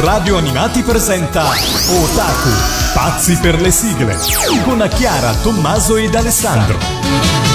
Radio Animati presenta Otaku, pazzi per le sigle, con Chiara, Tommaso ed Alessandro.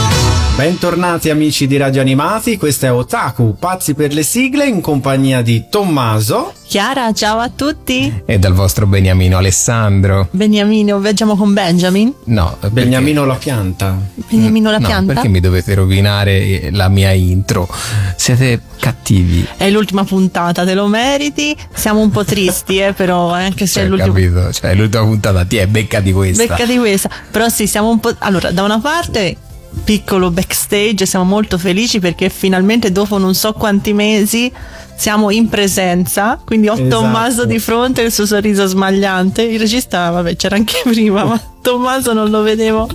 Bentornati amici di Radio Animati, questo è Otaku, pazzi per le sigle in compagnia di Tommaso. Chiara, ciao a tutti. E dal vostro Beniamino Alessandro. Beniamino, viaggiamo con Benjamin? No, perché... Beniamino la pianta. Beniamino la no, pianta? perché mi dovete rovinare la mia intro? Siete cattivi. È l'ultima puntata, te lo meriti. Siamo un po' tristi, eh, però, eh, anche se cioè, è l'ultima. capito, cioè è l'ultima puntata, ti è becca di questa. Becca di questa. Però sì, siamo un po'. Allora, da una parte piccolo backstage, siamo molto felici perché finalmente dopo non so quanti mesi siamo in presenza, quindi ho esatto. Tommaso di fronte il suo sorriso smagliante. Il regista, vabbè, c'era anche prima, ma Tommaso non lo vedevo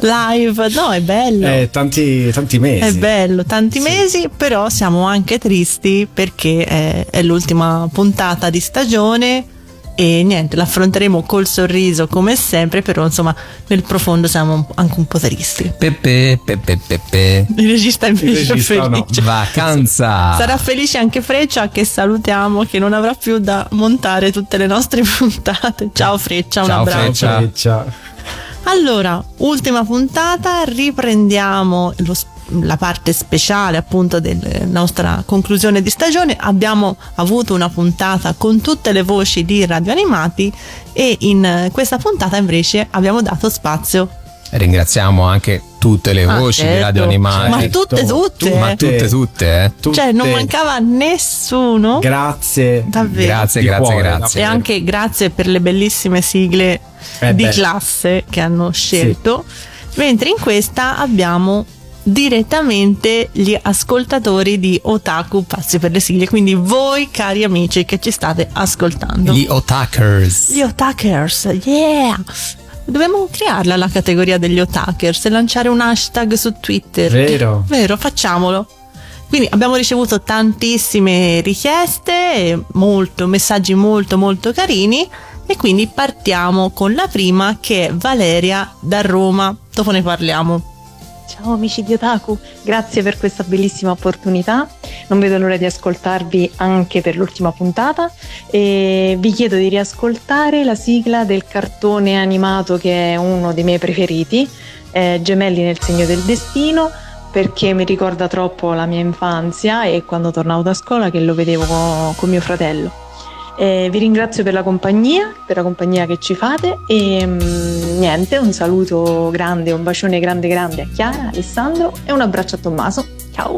live. No, è bello. Eh, tanti, tanti mesi. È bello, tanti sì. mesi, però siamo anche tristi perché è, è l'ultima puntata di stagione e niente, l'affronteremo col sorriso come sempre, però insomma nel profondo siamo anche un po' tristi. Pepe, pepe, pepe. Il regista invece Il regista è felice. No. Vacanza! Sarà felice anche Freccia che salutiamo, che non avrà più da montare tutte le nostre puntate. Ciao Freccia, un Ciao, abbraccio. Freccia. Allora, ultima puntata, riprendiamo lo spazio la parte speciale appunto della nostra conclusione di stagione abbiamo avuto una puntata con tutte le voci di radio animati e in questa puntata invece abbiamo dato spazio. Ringraziamo anche tutte le ah, voci certo. di radio animati. Ma tutte tutte. Ma tutte tutte. eh? tutte. cioè non mancava nessuno. Grazie. Davvero. Grazie grazie cuore, grazie. E anche grazie per le bellissime sigle eh di classe che hanno scelto. Sì. mentre in questa abbiamo direttamente gli ascoltatori di Otaku Pazzi per le sigle, quindi voi cari amici che ci state ascoltando. Gli Otakers. Gli Otakers, yeah! Dobbiamo crearla la categoria degli Otakers e lanciare un hashtag su Twitter. Vero. Vero, facciamolo. Quindi abbiamo ricevuto tantissime richieste, molto, messaggi molto molto carini e quindi partiamo con la prima che è Valeria da Roma. Dopo ne parliamo. Ciao amici di Otaku, grazie per questa bellissima opportunità. Non vedo l'ora di ascoltarvi anche per l'ultima puntata e vi chiedo di riascoltare la sigla del cartone animato che è uno dei miei preferiti, eh, Gemelli nel segno del destino, perché mi ricorda troppo la mia infanzia e quando tornavo da scuola che lo vedevo con, mio fratello. Eh, vi ringrazio per la compagnia, per la compagnia che ci fate e mh, mm, niente, un saluto grande, un bacione grande grande a Chiara, Alessandro e un abbraccio a Tommaso. Ciao!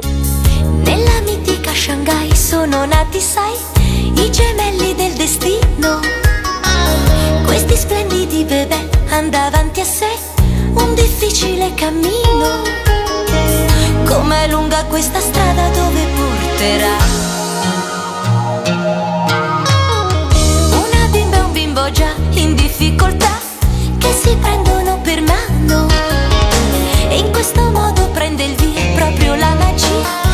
Nella mitica Shanghai sono nati, sai, i gemelli del destino. Questi splendidi bebè andavanti a sé un difficile cammino. Com'è lunga questa strada dove porterà? Già in difficoltà che si prendono per mano. E in questo modo prende il via proprio la magia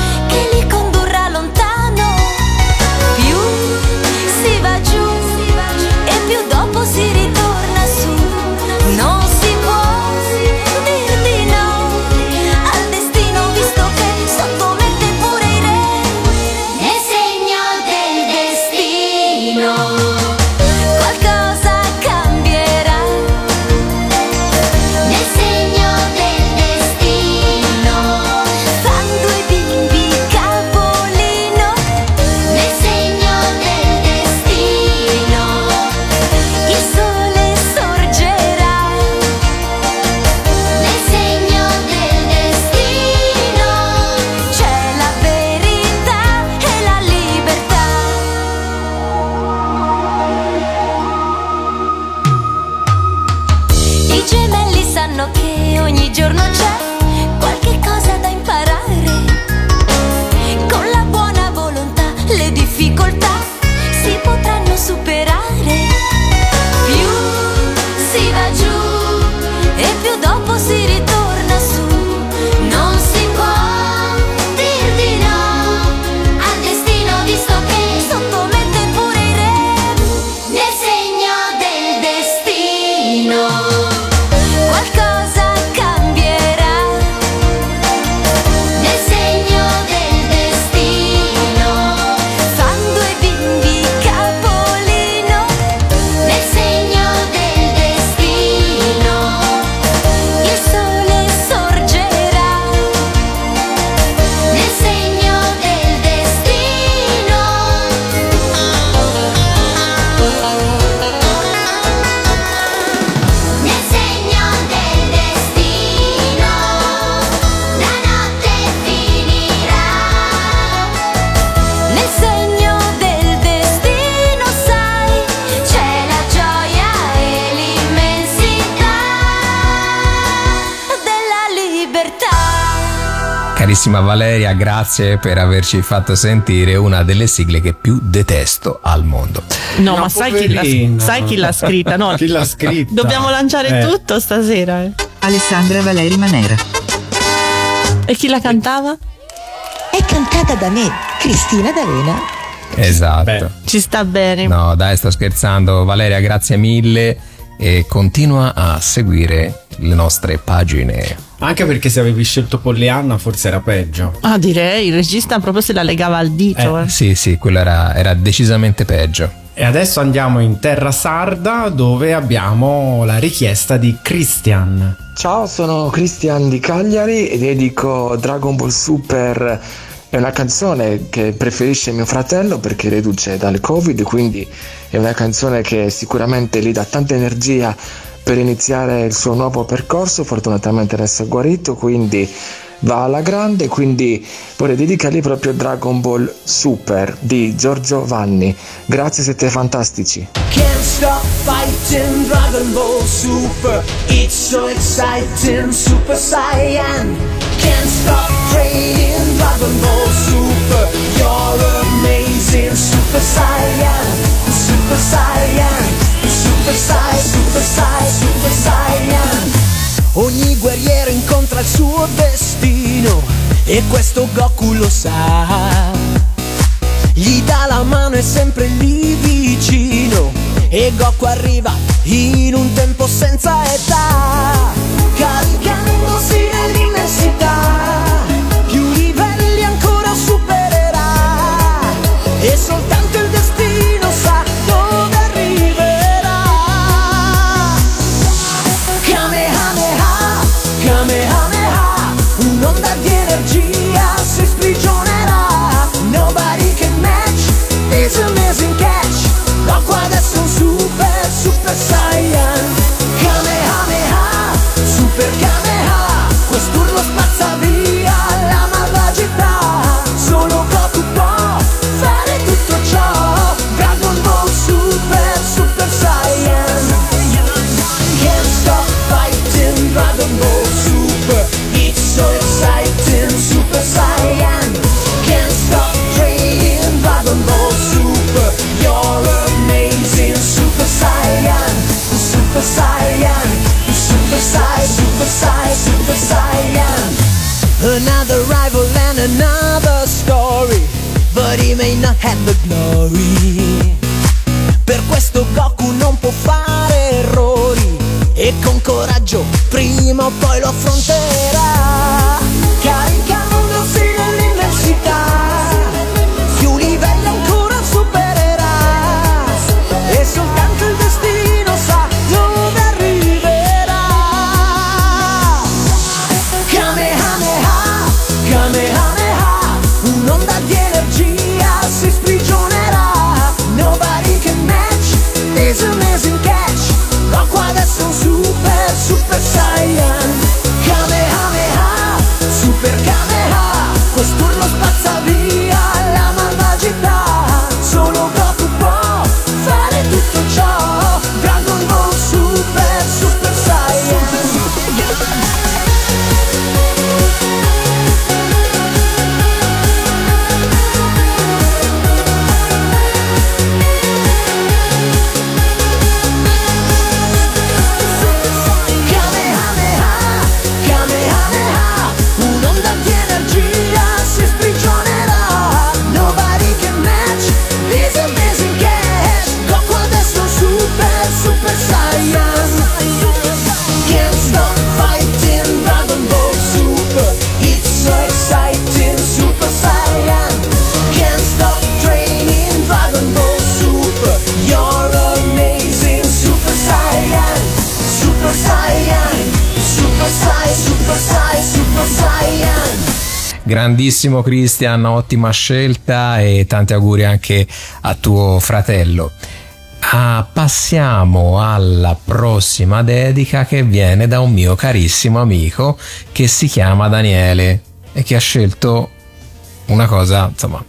che ogni giorno c'è. Carissima Valeria, grazie per averci fatto sentire una delle sigle che più detesto al mondo. No, No, ma sai chi, sai chi l'ha scritta? No, Chi l'ha scritta? Dobbiamo lanciare Eh. tutto stasera. eh. Alessandra Valeri Manera. E chi la cantava? È cantata da me, Cristina D'Avena. Esatto. Beh. Ci sta bene. No, dai, sto scherzando. Valeria, grazie mille e continua a seguire le nostre pagine. Anche perché se avevi scelto Pollyanna forse era peggio. Ah, direi, il regista proprio se la legava al dito. eh. Sì, sì, quello era, era decisamente peggio. E adesso andiamo in terra sarda dove abbiamo la richiesta di Christian. Ciao, sono Christian di Cagliari e dedico Dragon Ball Super. È una canzone che preferisce mio fratello perché reduce dal Covid, quindi è una canzone che sicuramente gli dà tanta energia per iniziare il suo nuovo percorso. Fortunatamente adesso è guarito, quindi va alla grande. Quindi vorrei dedicargli proprio Dragon Ball Super di Giorgio Vanni. Grazie, siete fantastici. Can't stop fighting Dragon Ball Super. It's so exciting, Super Saiyan. Can't stop training Dragon Ball Super. You're amazing, Super Saiyan. Super Saiyan. Super Sai, Super Sai, Super Saiyan. Ogni guerriero incontra il suo destino e questo Goku lo sa. Gli dà la mano e sempre lì vicino E Goku arriva in un tempo senza età Caricandosi nell'immensità prima o poi lo affronterà Grandissimo Christian, ottima scelta e tanti auguri anche a tuo fratello. Ah, passiamo alla prossima dedica che viene da un mio carissimo amico che si chiama Daniele e che ha scelto una cosa, insomma,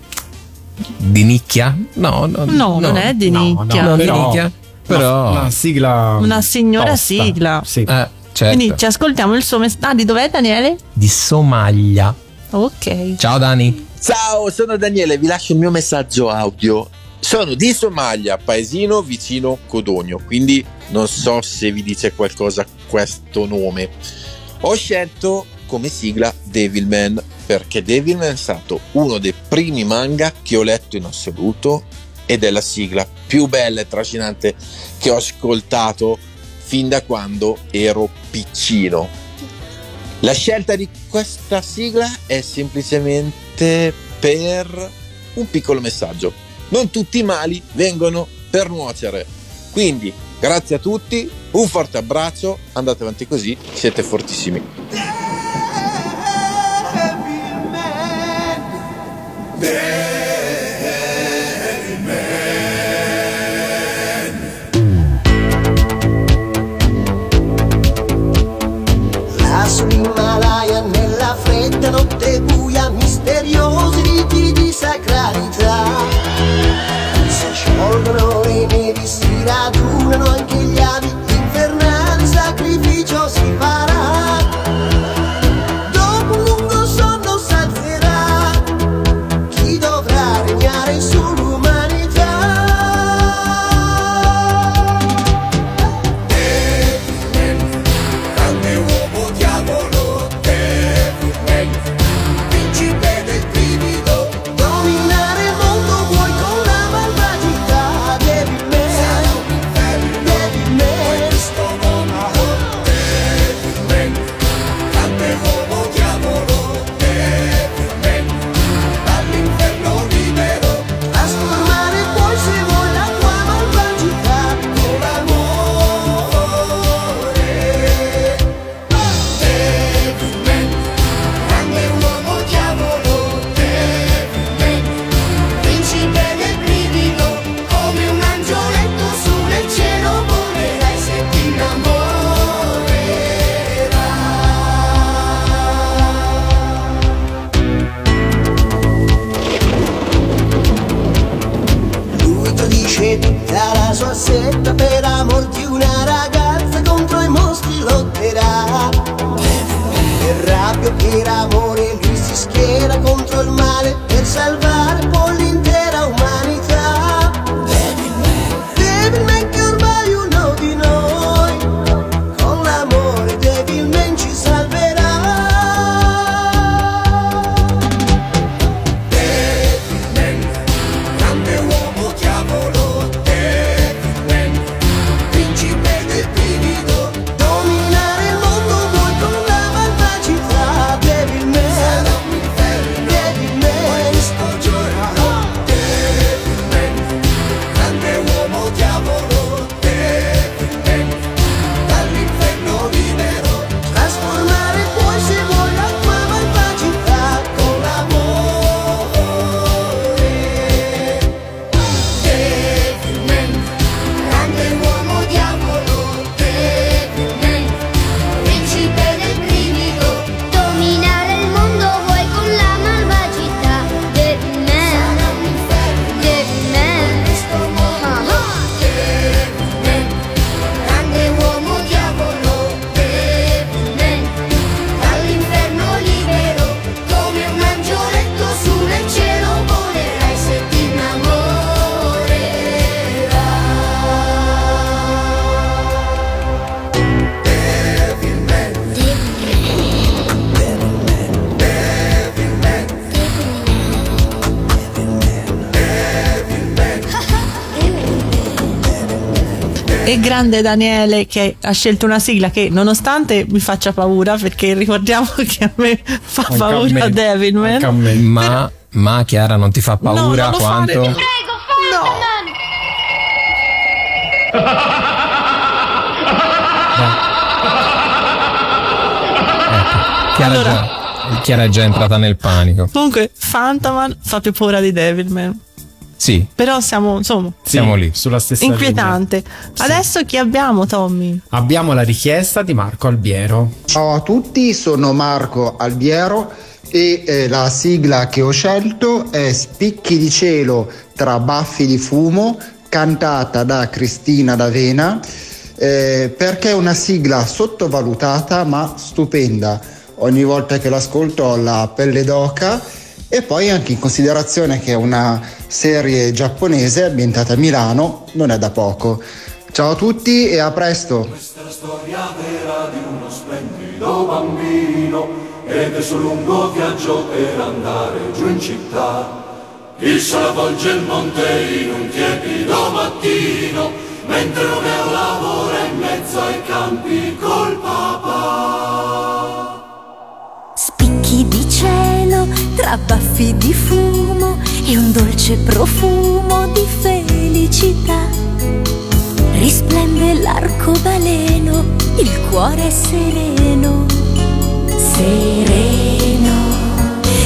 di nicchia? No, no, No, non è di no, nicchia. no, non di però- nicchia, però... Una sigla. Una signora tosta. sigla. Sì. Eh, certo, Quindi ci ascoltiamo il suo messaggio. Ah, di dov'è Daniele? di Somalia. Ok. Ciao Dani. Ciao, sono Daniele, vi lascio il mio messaggio audio. Sono di Somalia, paesino vicino Codogno, quindi non so se vi dice qualcosa questo nome. Ho scelto come sigla Devilman perché Devilman è stato uno dei primi manga che ho letto in assoluto ed è la sigla più bella e trascinante che ho ascoltato fin da quando ero piccino. La scelta di questa sigla è semplicemente per un piccolo messaggio. Non tutti i mali vengono per nuocere. Quindi, grazie a tutti, un forte abbraccio, andate avanti così, siete fortissimi. Lassù fredda notte buia misteriosi riti di sacralità si sciolgono le nevi si radunano anche gli avi grande Daniele che ha scelto una sigla che nonostante mi faccia paura, perché ricordiamo che a me fa Anche a paura me. Devilman. Ma, ma Chiara non ti fa paura non lo quanto? fare. Chiara, Allora- già, Chiara è già entrata nel panico. Comunque, Fantaman fa più paura di Devilman. Sì, Però siamo, insomma, siamo lì. Sulla stessa inquietante. Adesso chi abbiamo, Tommy? Abbiamo la richiesta di Marco Albiero. Ciao a tutti, sono Marco Albiero e eh, la sigla che ho scelto è Spicchi di cielo tra baffi di fumo, cantata da Cristina D'Avena, eh, perché è una sigla sottovalutata ma stupenda. ogni volta che l'ascolto ho la pelle d'oca e poi anche in considerazione che è una serie giapponese ambientata a Milano, non è da poco. Ciao a tutti e a presto! Questa è la storia vera di uno splendido bambino ed è sul lungo viaggio per andare giù in città. Il sole avvolge il monte in un tiepido mattino mentre Romeo lavora in mezzo ai campi col papà. Spicchi di cielo tra baffi di fumo e un dolce profumo di felicità. Risplende l'arcobaleno, il cuore è sereno, sereno.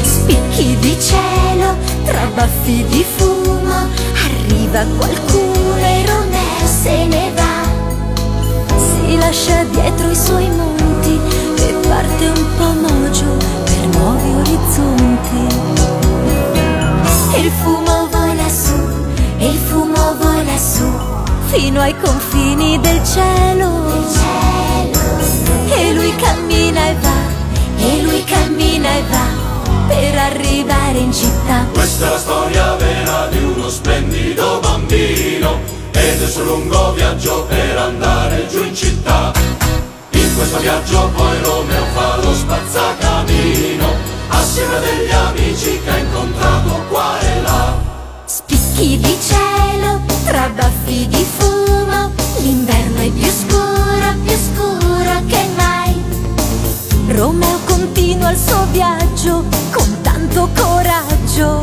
Spicchi di cielo tra baffi di fumo, arriva qualcuno e Romeo se ne va. Si lascia dietro i suoi monti e parte un po' mogio E il fumo vola su, e il fumo vola su, fino ai confini del cielo. E lui cammina e va, e lui cammina e va, per arrivare in città. Questa è la storia vera di uno splendido bambino ed è sul lungo viaggio per andare giù in città. In questo viaggio poi Romeo fa lo spazzacamino assieme a degli amici che ha incontrato qua e là. Spicchi di cielo tra baffi di fumo, l'inverno è più scuro, più scuro che mai. Romeo continua il suo viaggio con tanto coraggio.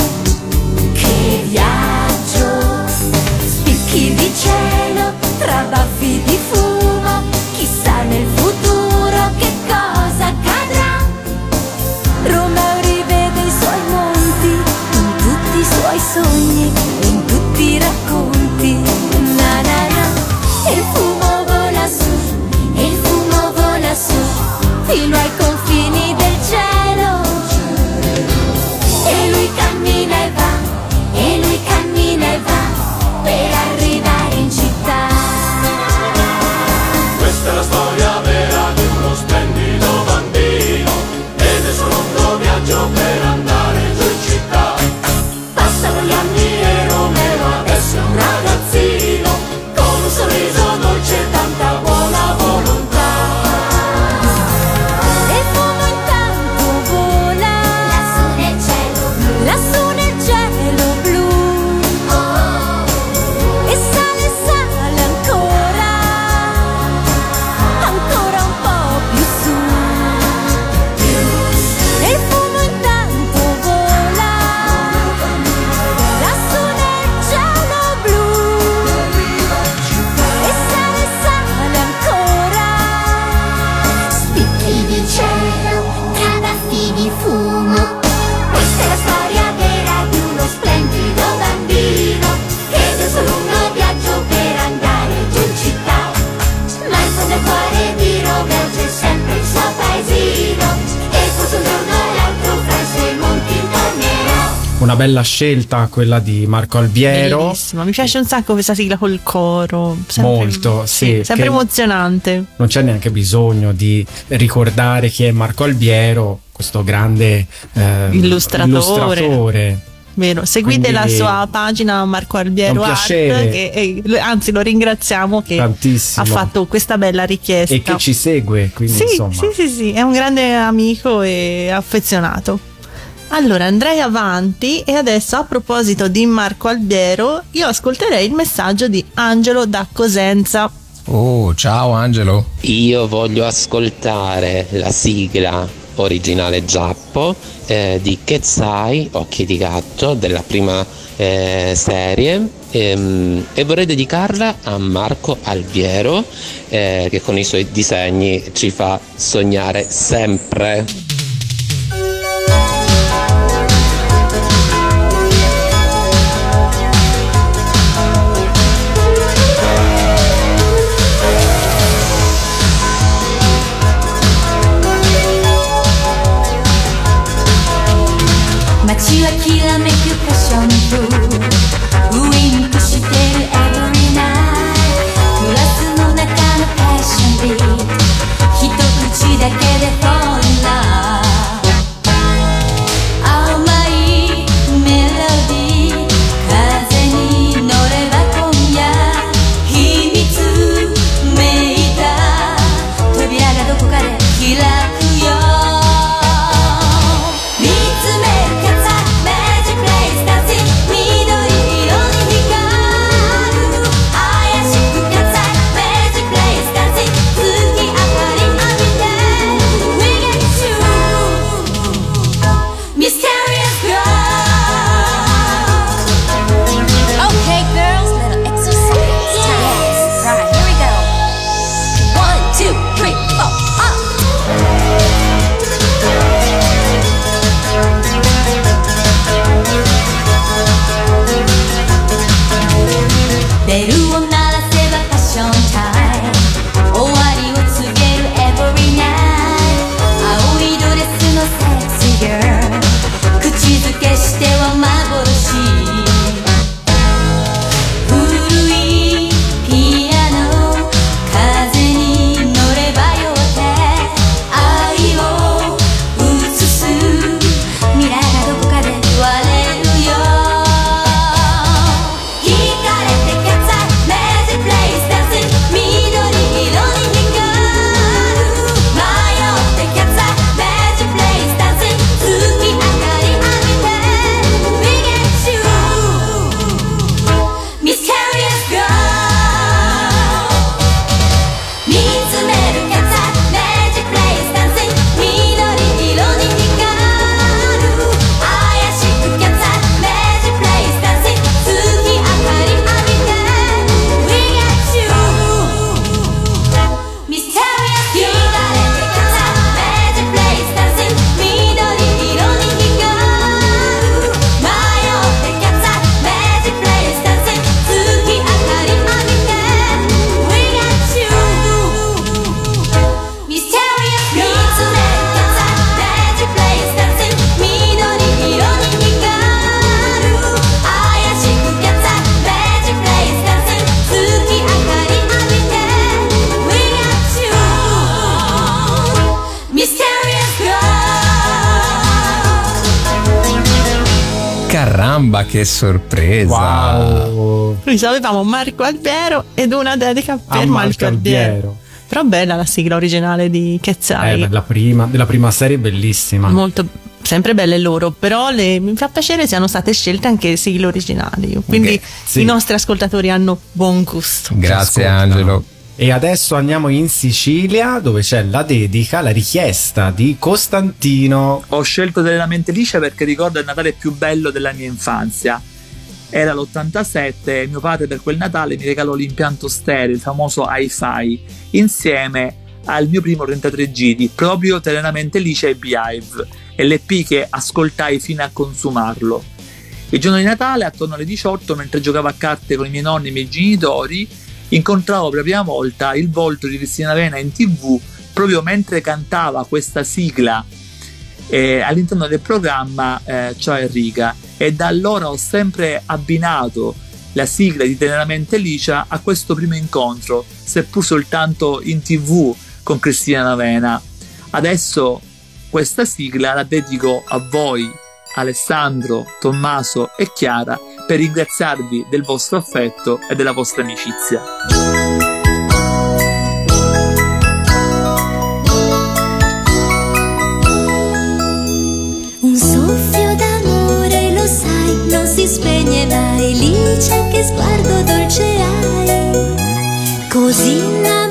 Scelta quella di Marco Albiero. Bellissima, mi piace un sacco questa sigla col coro. sempre- Molto, sì, sempre emozionante. Non c'è neanche bisogno di ricordare chi è Marco Albiero, questo grande eh, Illustratore. illustratore. Vero, seguite Quindi- la sua pagina Marco Albiero Art, che, e- anzi lo ringraziamo che Tantissimo. ha fatto questa bella richiesta. E che ci segue, quindi sì, insomma. sì, sì, sì, è un grande amico e affezionato. Allora andrei avanti e adesso a proposito di Marco Albiero io ascolterei il messaggio di Angelo da Cosenza. Oh, ciao Angelo. Io voglio ascoltare la sigla originale Giappo eh, di Ketsai, Occhi di gatto, della prima eh, serie ehm, e vorrei dedicarla a Marco Albiero eh, che con i suoi disegni ci fa sognare sempre. Quindi avevamo Marco Albiero ed una dedica per Marco, Marco Albiero. Albiero. Però bella la sigla originale di Chezzai. Eh, della prima, della prima serie bellissima. molto sempre belle loro, però le- mi fa piacere siano state scelte anche sigle originali. Quindi Ok, sì. i nostri ascoltatori hanno buon gusto. Grazie. Angelo. E adesso andiamo in Sicilia dove c'è la dedica, la richiesta di Costantino. Ho scelto Teneramente Liscia perché ricorda il Natale più bello della mia infanzia. Era l'87 e mio padre per quel Natale mi regalò l'impianto stereo, il famoso hi-fi, insieme al mio primo 33 giri, proprio Teneramente Liscia e Behive, e l'EP che ascoltai fino a consumarlo. Il giorno di Natale, attorno alle 18, mentre giocavo a carte con i miei nonni e i miei genitori, incontravo per la prima volta il volto di Cristina Vena in tv proprio mentre cantava questa sigla eh, all'interno del programma eh, Ciao Enrica e da allora ho sempre abbinato la sigla di Teneramente Licia a questo primo incontro, seppur soltanto in tv con Cristina Navena. Adesso questa sigla la dedico a voi, Alessandro, Tommaso e Chiara, per ringraziarvi del vostro affetto e della vostra amicizia. Spegne mai. Licia, che sguardo dolce hai. Così innamorata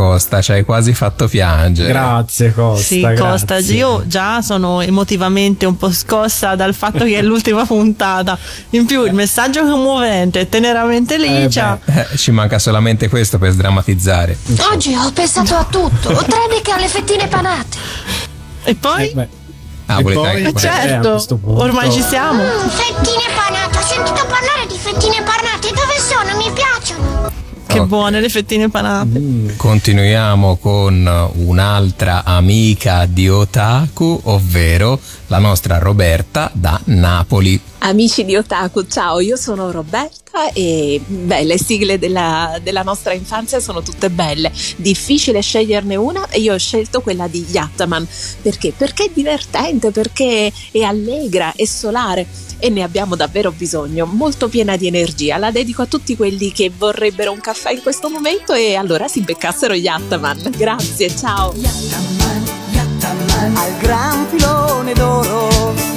Costa, ci hai quasi fatto piangere. Grazie Costa. Sì, grazie. Costa, io già sono emotivamente un po' scossa dal fatto che è l'ultima puntata. In più, il messaggio commovente, teneramente licia. Eh, ci manca solamente questo per sdrammatizzare. Oggi ho pensato a tutto, tranne che alle fettine panate. e poi? Ah, E volete poi? Eh, certo, punto- ormai ci siamo. Mm, fettine panate, ho sentito parlare di fettine panate. Dove sono? Mi piacciono. Che buone le fettine panate. Continuiamo con un'altra amica di Otaku, ovvero la nostra Roberta da Napoli. Amici di Otaku, ciao, io sono Roberta e beh, le sigle della, della nostra infanzia sono tutte belle. Difficile sceglierne una e io ho scelto quella di Yattaman. Perché? Perché è divertente, perché è allegra, è solare e ne abbiamo davvero bisogno, molto piena di energia. La dedico a tutti quelli che vorrebbero un caffè in questo momento e allora si beccassero Yattaman. Grazie, ciao. Yattaman, Yattaman, al gran filone d'oro.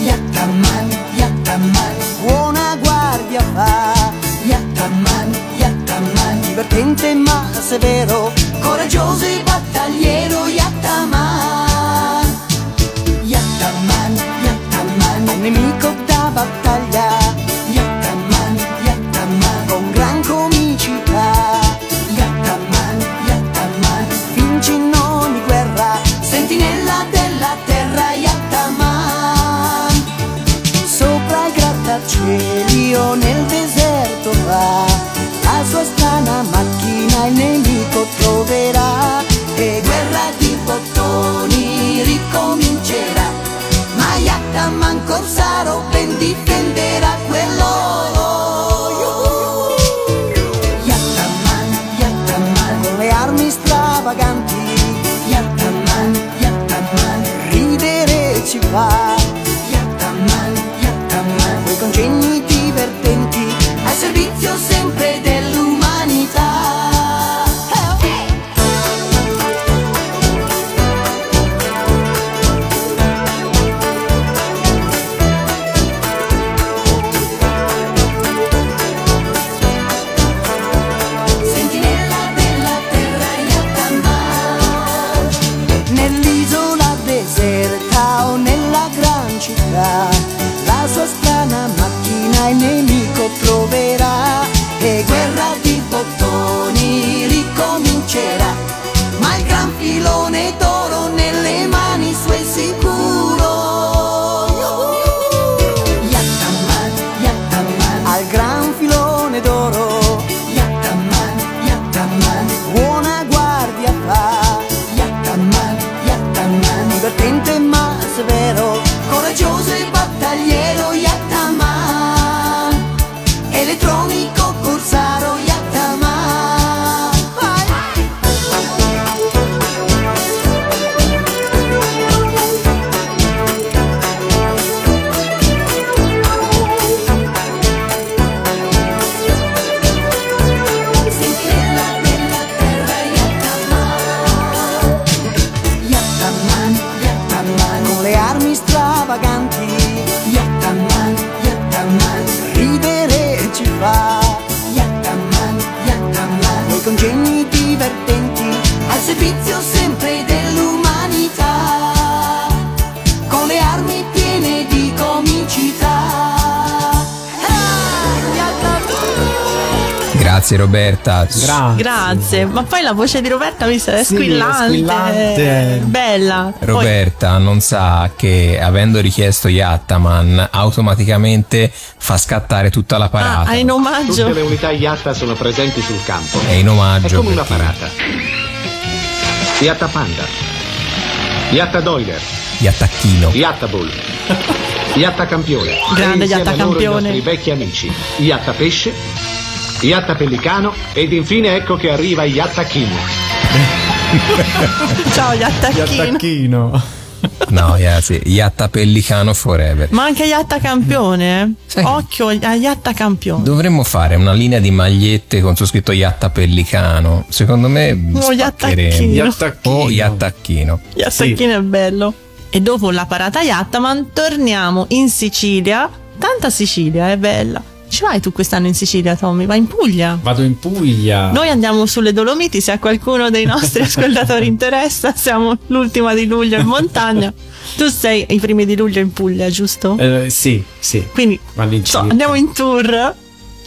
Grazie Roberta. Grazie, ma poi la voce di Roberta mi sa è Sì, squillante, è squillante. bella. Poi- Roberta non sa che avendo richiesto Yattaman automaticamente fa scattare tutta la parata. ah, in omaggio. Tutte le unità Yatta sono presenti sul campo. È in omaggio È come una parata. Yatta Panda. Yatta Doiler. Yattacchino. Yatta Bull. Yatta Campione. Grande Yatta Campione. I nostri vecchi amici. Yatta Pesce. Yatta Pellicano. Ed infine ecco che arriva Yatta Chino. Ciao Yattacchino. Yattacchino. No, sì. Yatta Pellicano Forever. Ma anche Yatta Campione, eh? Occhio a Yatta Campione. Dovremmo fare una linea di magliette con su scritto Yatta Pellicano. Secondo me O spaccheremo. Yattacchino. O Yattacchino. Yattacchino è bello. E dopo la parata Yattaman torniamo in Sicilia. Tanta Sicilia, è bella. Ci vai tu quest'anno in Sicilia, Tommy? Vai in Puglia? Vado in Puglia. Noi andiamo sulle Dolomiti, se a qualcuno dei nostri ascoltatori interessa, siamo l'ultima di luglio in montagna. Tu sei i primi di luglio in Puglia, giusto? Eh, sì, sì. Quindi so, andiamo in tour.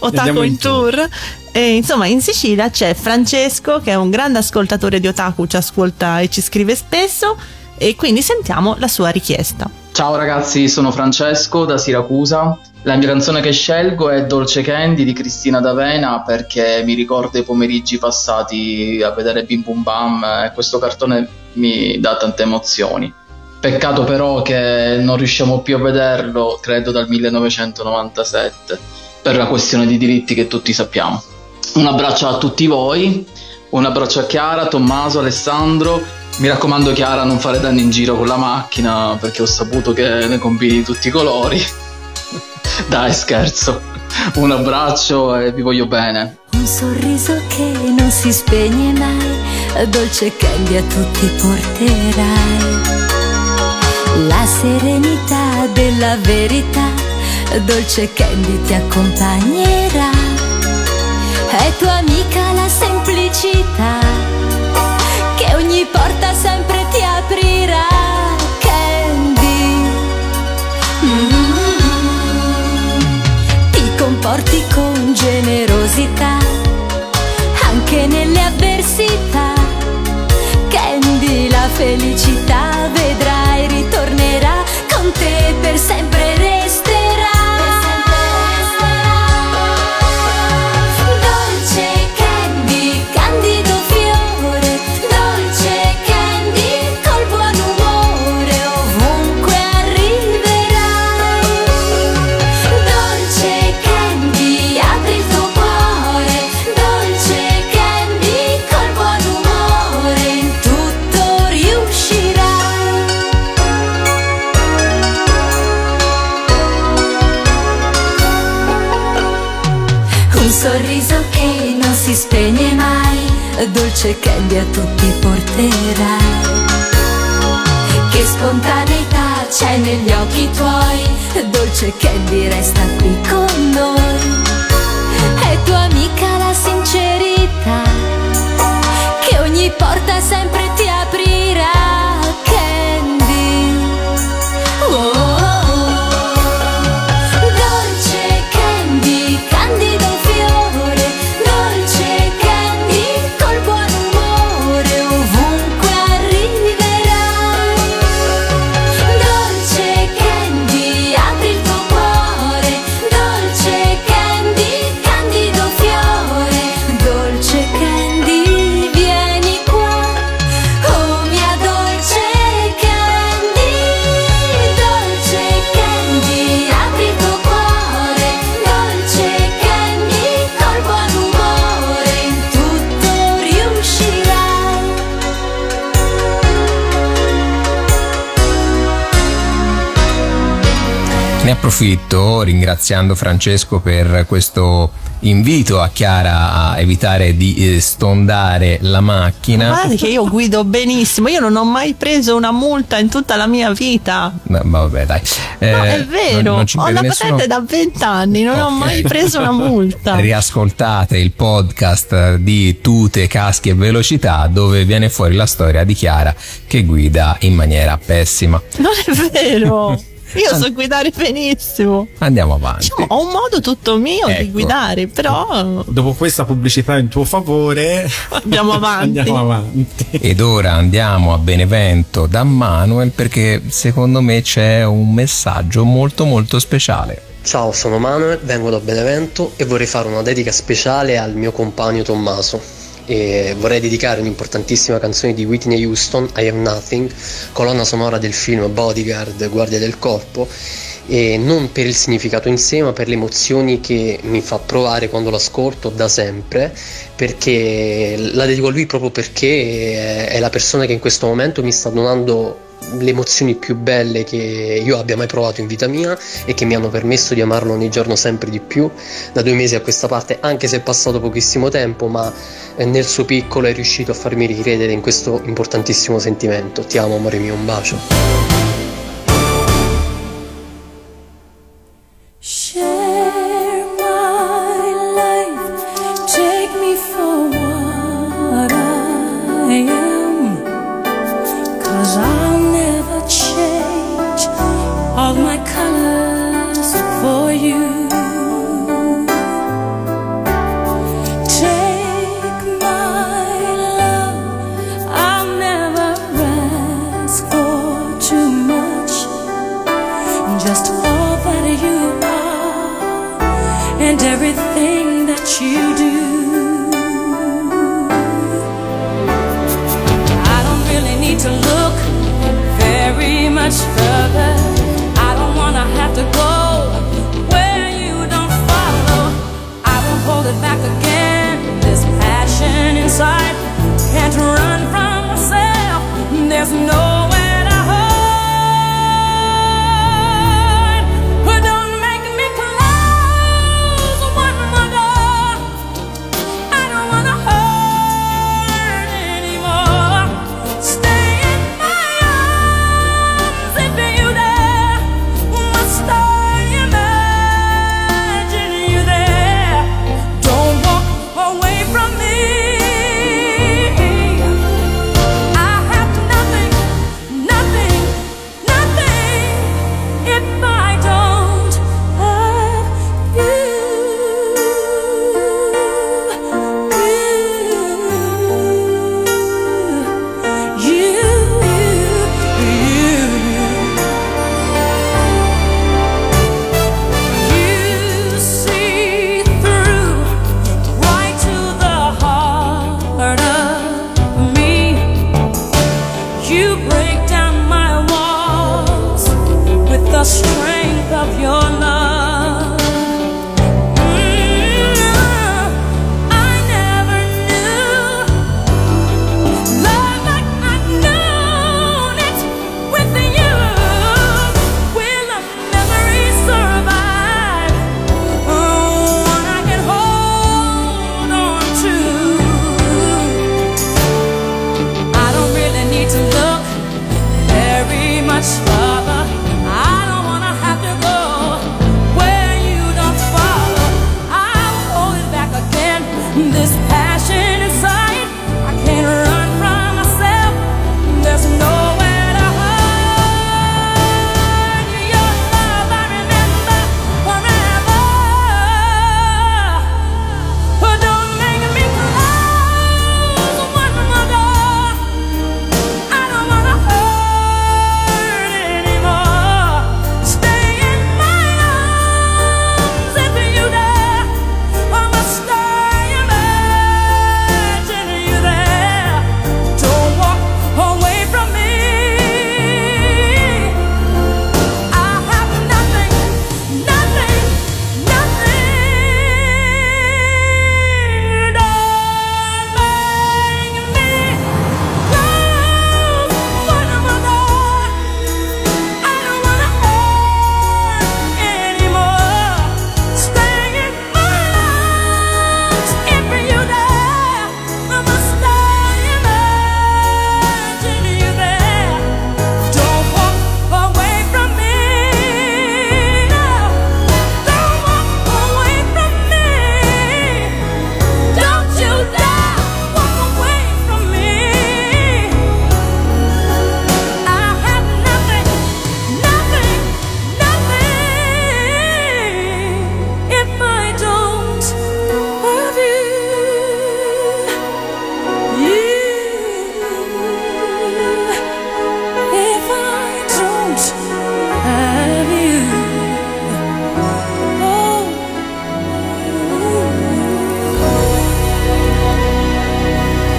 Otaku in in tour. E insomma, in Sicilia c'è Francesco, che è un grande ascoltatore di Otaku, ci ascolta e ci scrive spesso. E quindi sentiamo la sua richiesta. Ciao ragazzi, sono Francesco da Siracusa. La mia canzone che scelgo è Dolce Candy di Cristina D'Avena perché mi ricorda i pomeriggi passati a vedere Bim Bum Bam e questo cartone mi dà tante emozioni. Peccato però che non riusciamo più a vederlo, credo dal 1997. per la questione di diritti che tutti sappiamo. Un abbraccio a tutti voi, un abbraccio a Chiara, Tommaso, Alessandro. Mi raccomando Chiara non fare danni in giro con la macchina perché ho saputo che ne combini tutti i colori. Dai scherzo, un abbraccio e vi voglio bene. Un sorriso che non si spegne mai, dolce candy a tutti porterai. La serenità della verità, dolce candy ti accompagnerà. È tua amica la semplicità, che ogni porta sempre Ti comporti con generosità, anche nelle avversità. Candy, la felicità dolce candy a tutti porterai. Che spontaneità c'è negli occhi tuoi, dolce candy resta qui con noi. È tua amica la sincerità, che ogni porta sempre approfitto ringraziando Francesco per questo invito a Chiara a evitare di eh, stondare la macchina. Guarda che io guido benissimo, io non ho mai preso una multa in tutta la mia vita. Ma, ma vabbè, dai. No, Eh, è vero, non- non ho la nessuno. patente da vent'anni, non ho mai preso una multa. Riascoltate il podcast di Tute, Caschi e Velocità dove viene fuori la storia di Chiara che guida in maniera pessima. Non è vero. Io so guidare benissimo. Andiamo avanti. Diciamo, ho un modo tutto mio Ecco. di guidare, però Dopo questa pubblicità in tuo favore, andiamo avanti. andiamo avanti. Ed ora andiamo a Benevento da Manuel perché secondo me c'è un messaggio molto molto speciale. Ciao, sono Manuel, vengo da Benevento e vorrei fare una dedica speciale al mio compagno Tommaso. E vorrei dedicare un'importantissima canzone di Whitney Houston, I Have Nothing, colonna sonora del film Bodyguard, Guardia del Corpo, e non per il significato in sé, ma per le emozioni che mi fa provare quando l'ascolto da sempre, perché la dedico a lui proprio perché è la persona che in questo momento mi sta donando le emozioni più belle che io abbia mai provato in vita mia e che mi hanno permesso di amarlo ogni giorno sempre di più. Da due mesi a questa parte anche se è passato pochissimo tempo ma eh, nel suo piccolo è riuscito a farmi ricredere in questo importantissimo sentimento. Ti amo amore mio un bacio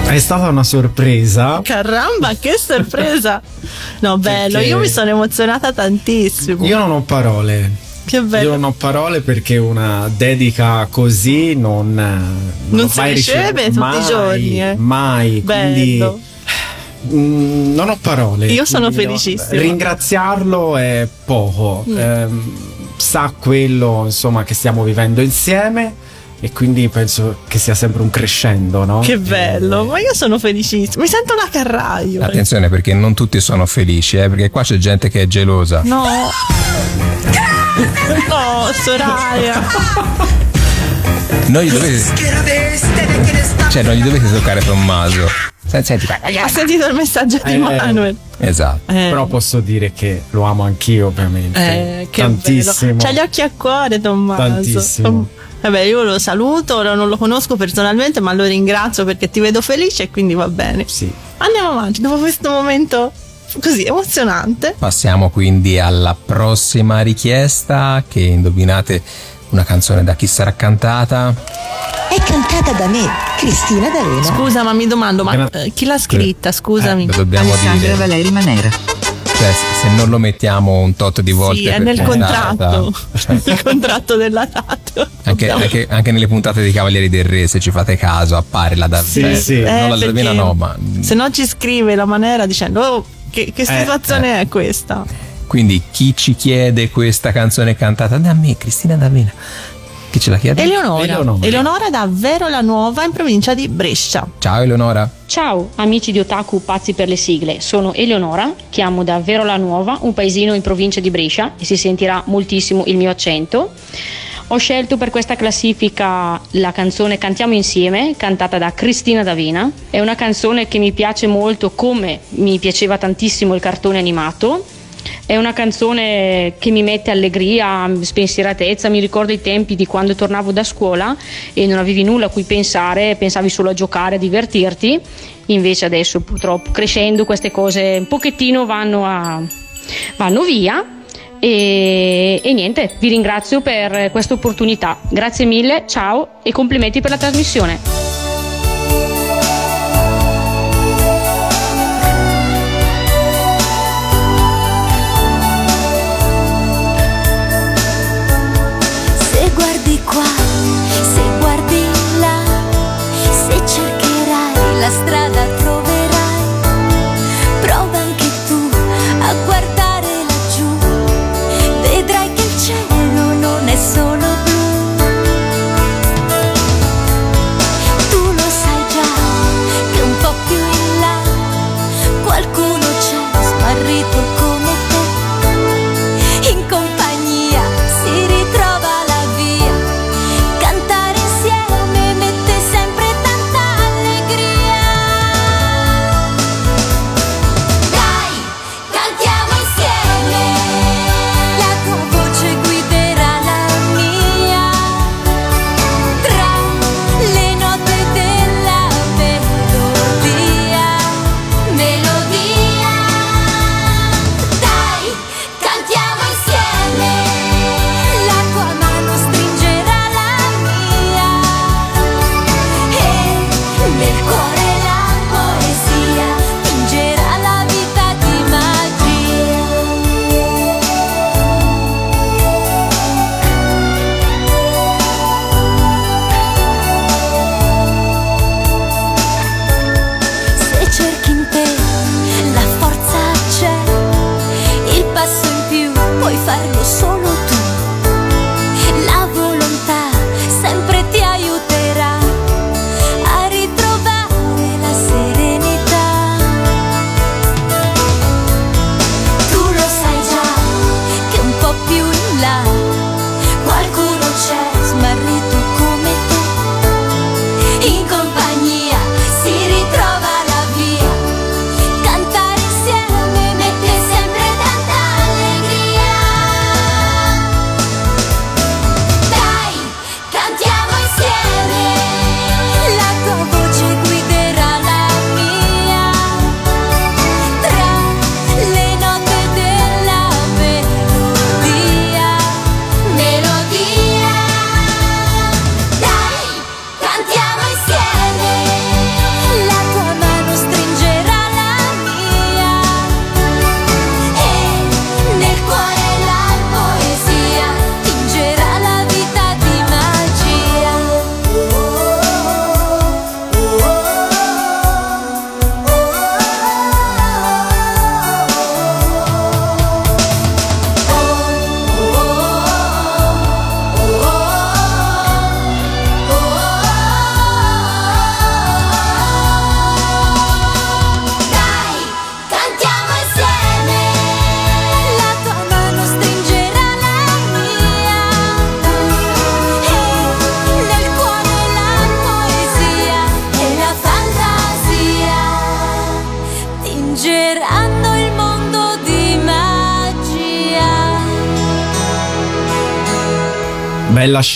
È stata una sorpresa. Caramba, che sorpresa! No, bello, Perché- io mi sono emozionata tantissimo. Io non ho parole. Che bello. Io non ho parole perché una dedica così non. Non, ho si riceve tutti i mai, giorni, eh. Mai. Bello. Quindi. mm, non ho parole. Io sono Quindi, felicissima. Ringraziarlo è poco. Mm. Ehm, sa quello insomma che stiamo vivendo insieme e quindi penso che sia sempre un crescendo, no? Che bello, ma io sono felicissima. Mi sento una carraio. Attenzione perché non tutti sono felici, eh, perché qua c'è gente che è gelosa. No. No, Soraya. Non gli dovete. Cioè, non gli dovete toccare Tommaso. Senti, qua. Ha sentito il messaggio di Eh, Manuel. Esatto. Eh. Però posso dire che lo amo anch'io, ovviamente. Eh, che Tantissimo. bello. C'ha gli occhi a cuore, Tommaso. Tantissimo. Vabbè, io lo saluto, ora non lo conosco personalmente, ma lo ringrazio perché ti vedo felice e quindi va bene. Sì. Andiamo avanti, dopo questo momento così emozionante. Passiamo quindi alla prossima richiesta che indovinate una canzone da chi sarà cantata. È cantata da me, Cristina D'Avena. Scusa, ma mi domando, ma eh, chi l'ha scritta? Scusami. Eh, lo dobbiamo Alessandra dire. Valeri Manera. Cioè, se non lo mettiamo un tot di volte Sì, è nel contratto. cioè, Il contratto della radio. anche, anche- anche nelle puntate dei Cavalieri del Re, se ci fate caso, appare la davvero. Sì, sì. Non Eh, la Davena perché no, ma Se no ci scrive la maniera dicendo "Oh, che, che Eh, situazione è questa? quindi chi ci chiede questa canzone cantata da me, Cristina D'Avena? Chi ce la chiede? Eleonora. Eleonora. davvero la nuova in provincia di Brescia. Ciao Eleonora. Ciao amici di Otaku pazzi per le sigle, sono Eleonora, chiamo da Verola Nuova, un paesino in provincia di Brescia e si sentirà moltissimo il mio accento. Ho scelto per questa classifica la canzone Cantiamo insieme, cantata da Cristina D'Avena. È una canzone che mi piace molto come mi piaceva tantissimo il cartone animato. È una canzone che mi mette allegria, spensieratezza, mi ricorda i tempi di quando tornavo da scuola e non avevi nulla a cui pensare, pensavi solo a giocare, a divertirti. Invece adesso purtroppo crescendo queste cose un pochettino vanno, a- vanno via. E, e niente, vi ringrazio per questa opportunità. Grazie mille, ciao e complimenti per la trasmissione.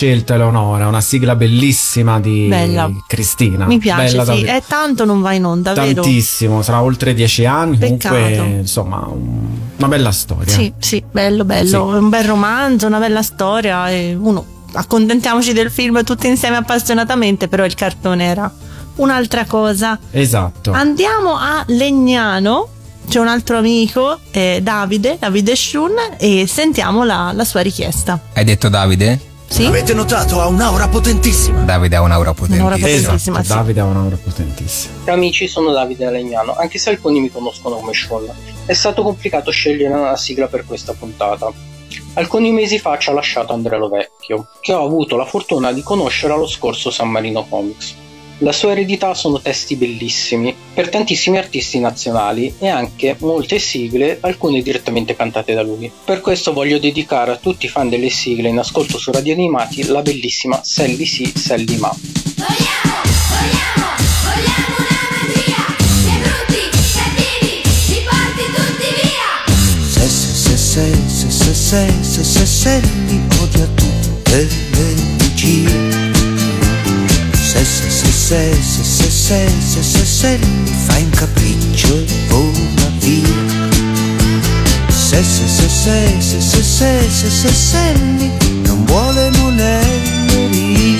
Scelta Eleonora, una sigla bellissima di Bella. Cristina. Mi piace, Bella sì. È tanto non va in onda, vero? Tantissimo, sarà oltre dieci anni, Peccato. comunque insomma un- una bella storia. Sì, sì, bello, bello. Sì. Un bel romanzo, una bella storia. E uno, accontentiamoci del film tutti insieme appassionatamente, però il cartone era un'altra cosa. Esatto. Andiamo a Legnano. C'è un altro amico, eh, Davide, Davide Shun, e sentiamo la, la sua richiesta. Hai detto Davide? Sì? Avete notato? Ha un'aura potentissima. Davide ha un'aura potentissima. Un'aura potentissima, Esatto, sì. Davide ha un'aura potentissima. Ciao amici, sono Davide Legnano, anche se alcuni mi conoscono come Sean. È stato complicato scegliere una sigla per questa puntata. Alcuni mesi fa ci ha lasciato Andrea Lovecchio, che ho avuto la fortuna di conoscere allo scorso San Marino Comics. La sua eredità sono testi bellissimi, per tantissimi artisti nazionali e anche molte sigle, alcune direttamente cantate da lui. Per questo voglio dedicare a tutti i fan delle sigle in ascolto su Radio Animati la bellissima Sally Sì, Sally Ma. Se se se se se se se se se se li odia tutte le bugie Se se se se se se se se se se li fai un capriccio e vola via Se se se se se se se se se se li non vuole monellerie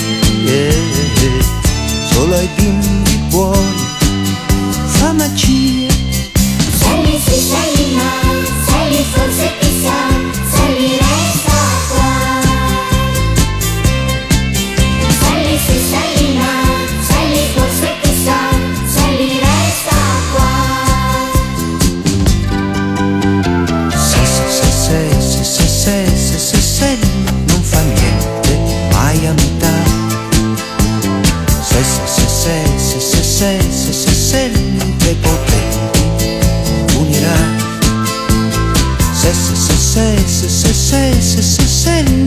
Solo ai bimbi buoni fa magia Sally sì, Sally ma, Sally forse en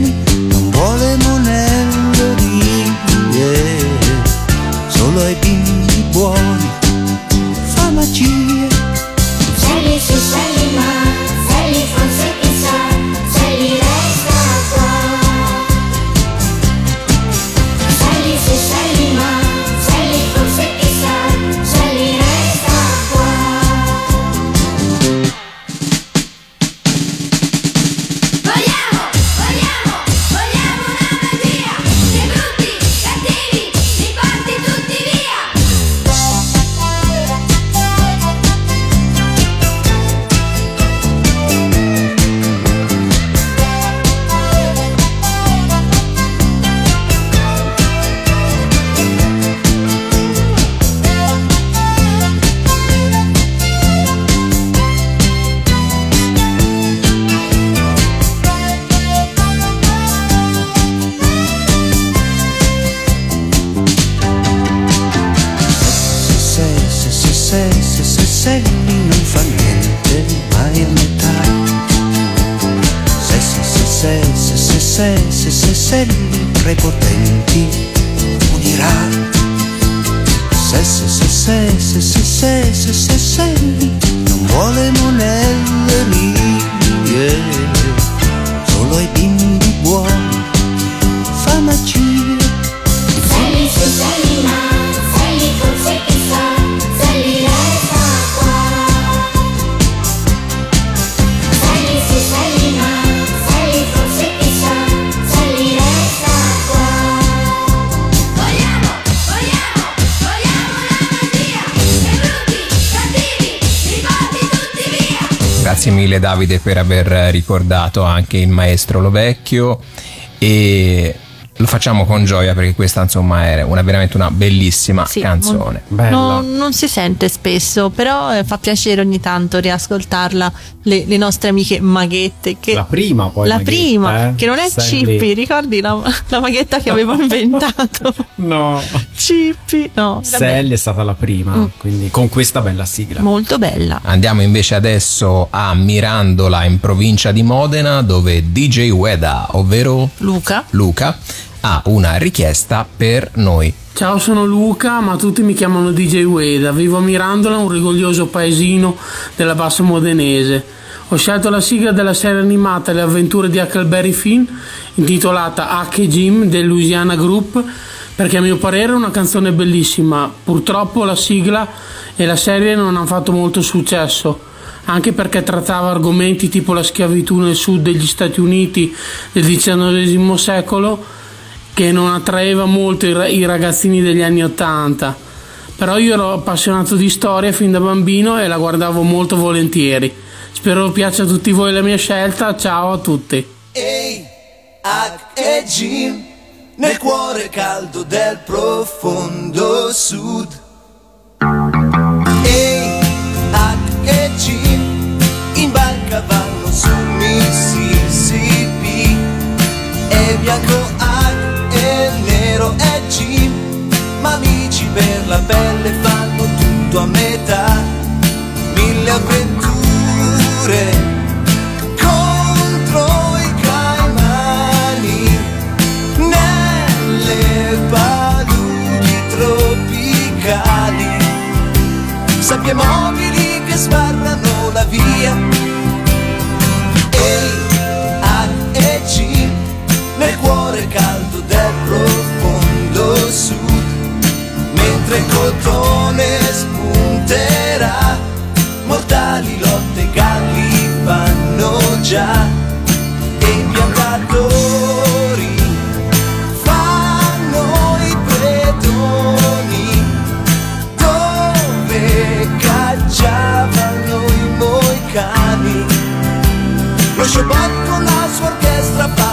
Grazie mille Davide per aver ricordato anche il maestro Lovecchio e lo facciamo con gioia perché questa insomma è una, veramente una bellissima Sì, canzone. No, non si sente spesso, però eh, fa piacere ogni tanto riascoltarla. Le, le nostre amiche maghette. Che La prima poi. la Maghetta, prima, eh? che non è Sally. Chippy, ricordi la, la maghetta che avevo inventato? No. Chippy, no. Sally è stata la prima, Mm. quindi con questa bella sigla. Molto bella. Andiamo invece adesso a Mirandola in provincia di Modena dove DJ Ueda, ovvero Luca, Luca, ha una richiesta per noi. Ciao, sono Luca, ma tutti mi chiamano DJ Ueda. Vivo a Mirandola, un rigoglioso paesino della bassa modenese. Ho scelto la sigla della serie animata Le avventure di Huckleberry Finn, intitolata Huck e Jim del Louisiana Group, perché a mio parere è una canzone bellissima. Purtroppo la sigla e la serie non hanno fatto molto successo, anche perché trattava argomenti tipo la schiavitù nel sud degli Stati Uniti del XIX secolo, che non attraeva molto i ra- i ragazzini degli anni Ottanta. Però io ero appassionato di storia fin da bambino e la guardavo molto volentieri. Spero piaccia a tutti voi la mia scelta. Ciao a tutti. Hack e Jim nel cuore caldo del profondo sud. E Jim in barca vanno su Mississippi. E bianco Hack e nero è Jim, ma amici per la pelle fanno tutto a metà. Mille avventure sabbie mobili che sbarrano la via. Ehi, Hack e Jim nel cuore caldo del profondo sud mentre il cotone spunterà mortali lotte galli fanno già. E i lo sciobot con la sua orchestra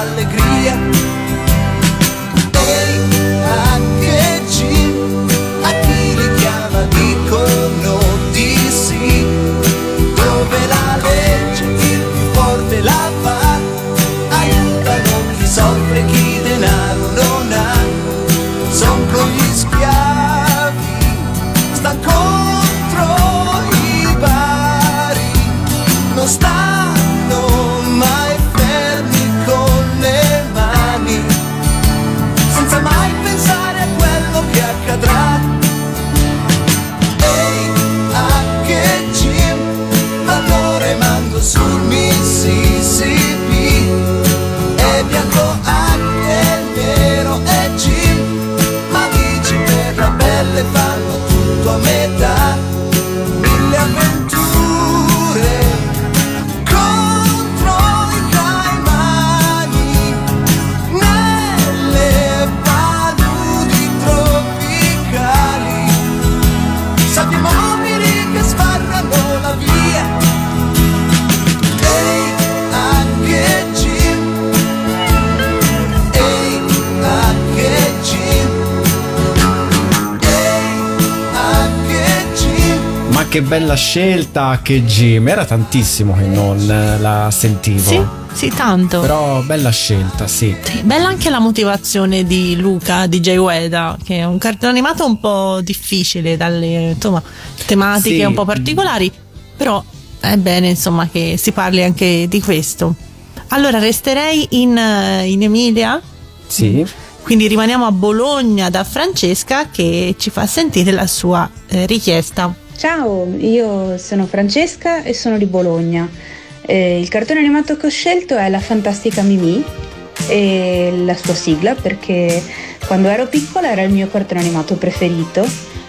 Bella scelta che Jim. Era tantissimo che non la sentivo. Sì, sì, tanto. Però bella scelta, sì. Bella anche la motivazione di Luca, di Jay Ueda, che è un cartone animato un po' difficile dalle insomma, tematiche Sì. un po' particolari, però è bene insomma che si parli anche di questo. Allora resterei in, eh, in Emilia, Sì. quindi rimaniamo a Bologna da Francesca che ci fa sentire la sua eh, richiesta. Ciao, io sono Francesca e sono di Bologna. Eh, il cartone animato che ho scelto è La Fantastica Mimì e la sua sigla perché quando ero piccola era il mio cartone animato preferito.